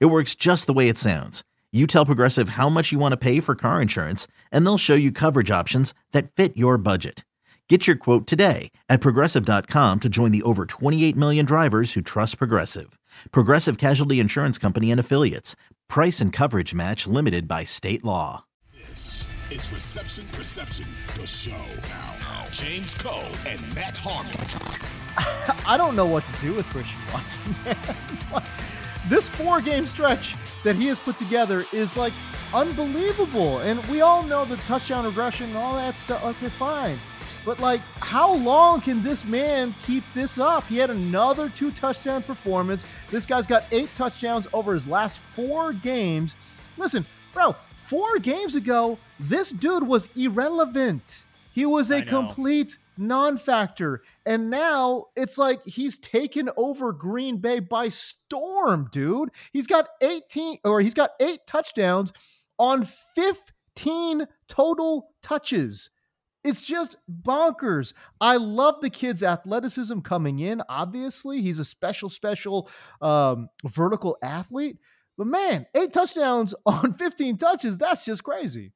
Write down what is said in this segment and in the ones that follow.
It works just the way it sounds. You tell Progressive how much you want to pay for car insurance, and they'll show you coverage options that fit your budget. Get your quote today at progressive.com to join the over 28 million drivers who trust Progressive. Progressive Casualty Insurance Company and Affiliates. Price and coverage match limited by state law. This is Reception Perception, the show. Now, James Koh and Matt Harmon. I don't know what to do with Christian Watson, man. Like, this four game stretch that he has put together is like unbelievable. And we all know the touchdown regression and all that stuff. Okay, fine. But like, how long can this man keep this up? He had another two touchdown performance. This guy's got eight touchdowns over his last four games. Listen, bro, four games ago, this dude was irrelevant. He was a complete non factor. And now it's like he's taken over Green Bay by storm, dude. He's got 18 or he's got eight touchdowns on 15 total touches. It's just bonkers. I love the kid's athleticism coming in. Obviously, he's a special, special um, vertical athlete. But man, eight touchdowns on 15 touches, that's just crazy.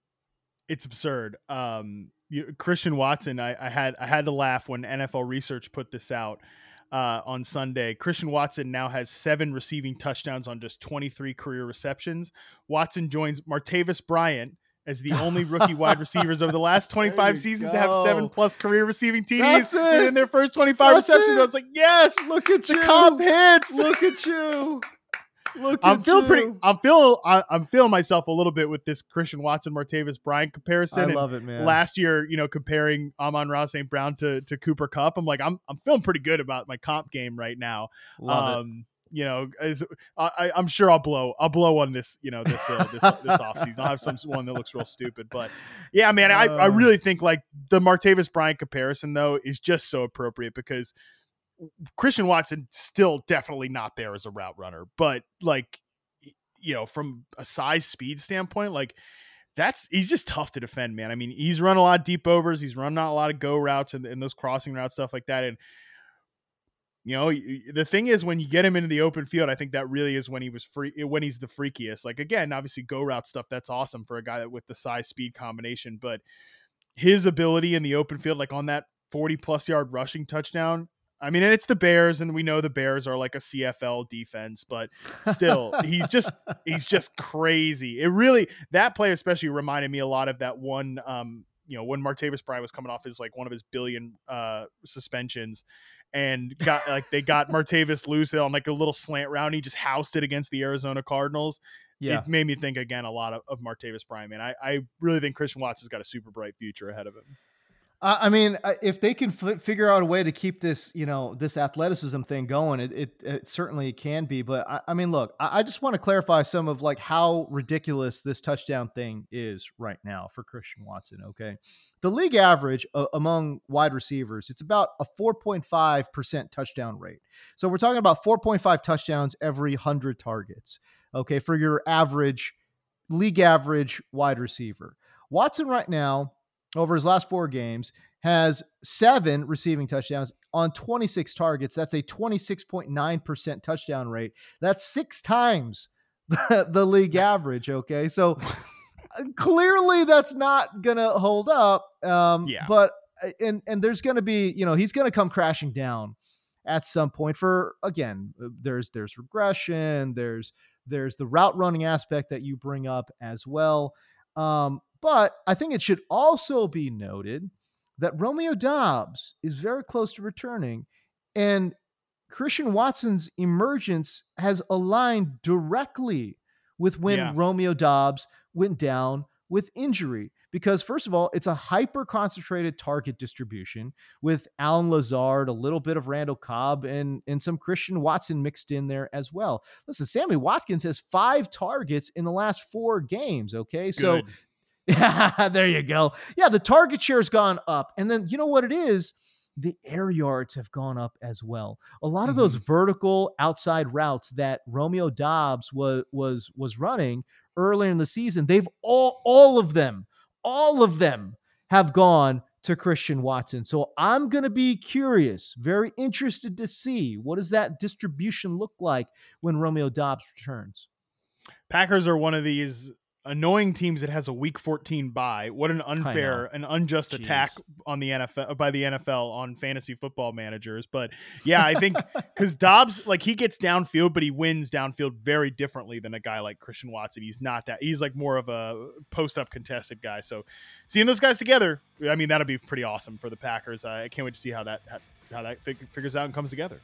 It's absurd. Um, you, Christian Watson, I, I, had I had to laugh when NFL Research put this out uh, on Sunday. Christian Watson now has seven receiving touchdowns on just 23 career receptions. Watson joins Martavis Bryant as the only rookie wide receivers over the last 25 seasons go. to have seven plus career receiving TDs in their first 25 That's receptions. It. I was like, yes, look at the you. comp hits. Look at you. Look I'm feeling pretty. I'm feeling. I, am feeling myself a little bit with this Christian Watson, Martavis Bryant comparison. I love it, man. Last year, you know, comparing Amon-Ra St. Brown to to Cooper Kupp, I'm like, I'm I'm feeling pretty good about my comp game right now. Love um, it you know, as, I, am sure I'll blow, I'll blow on this, you know, this uh, this this offseason. I'll have some one that looks real stupid, but yeah, man, I, I really think like the Martavis Bryant comparison though is just so appropriate because Christian Watson still definitely not there as a route runner, but like you know, from a size speed standpoint, like that's he's just tough to defend, man. I mean, he's run a lot of deep overs, he's run not a lot of go routes and, and those crossing routes stuff like that. And you know, the thing is when you get him into the open field, I think that really is when he was free eh, when he's the freakiest. Like again, obviously go route stuff, that's awesome for a guy that with the size speed combination, but his ability in the open field, like on that 40 plus yard rushing touchdown, I mean, and it's the Bears, and we know the Bears are like a CFL defense, but still, he's just he's just crazy. It really that play especially reminded me a lot of that one. Um, you know, when Martavis Bryant was coming off his like one of his billion uh suspensions, and got like they got Martavis loose on like a little slant route. he just housed it against the Arizona Cardinals. Yeah. It made me think again a lot of, of Martavis Bryant. Man, I, I really think Christian Watson's got a super bright future ahead of him. Uh, I mean, if they can f- figure out a way to keep this, you know, this athleticism thing going, it, it, it certainly can be. But I, I mean, look, I, I, just want to clarify some of like how ridiculous this touchdown thing is right now for Christian Watson. Okay, the league average uh, among wide receivers it's about a 4.5 percent touchdown rate. So we're talking about 4.5 touchdowns every hundred targets. Okay, for your average league average wide receiver. Watson right now over his last four games has seven receiving touchdowns on 26 targets. That's a 26.9% touchdown rate. That's six times the, the league average. Okay. So clearly that's not going to hold up. Um, yeah. But, uh, and, and there's going to be, you know, he's going to come crashing down at some point for, again, uh, there's, there's regression, there's, there's the route running aspect that you bring up as well. Um, but I think it should also be noted that Romeo Doubs is very close to returning, and Christian Watson's emergence has aligned directly with when yeah. Romeo Doubs went down with injury because first of all, it's a hyper concentrated target distribution with Allen Lazard, a little bit of Randall Cobb, and and some Christian Watson mixed in there as well. Listen, Sammy Watkins has five targets in the last four games. Okay, so yeah, there you go. Yeah, the target share has gone up, and then you know what it is the air yards have gone up as well. A lot of mm-hmm. those vertical outside routes that Romeo Doubs was was was running earlier in the season, they've all all of them, all of them have gone to Christian Watson. So I'm going to be curious, very interested to see what does that distribution look like when Romeo Doubs returns. Packers are one of these annoying teams that has a week 14 bye. What an unfair, an unjust Jeez. attack on the NFL by the NFL on fantasy football managers. But yeah, I think because Doubs like he gets downfield, but he wins downfield very differently than a guy like Christian Watson. He's not that. He's like more of a post up contested guy. So seeing those guys together, I mean, that'll be pretty awesome for the Packers. I can't wait to see how that how that figures out and comes together.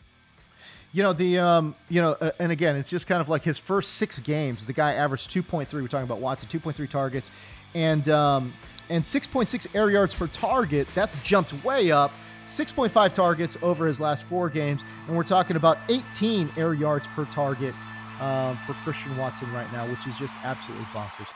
You know the um, you know, uh, and again, it's just kind of like his first six games. The guy averaged two point three. We're talking about Watson, two point three targets, and um, and six point six air yards per target. That's jumped way up. 6.5 targets over his last four games, and we're talking about 18 air yards per target um, for Christian Watson right now, which is just absolutely bonkers.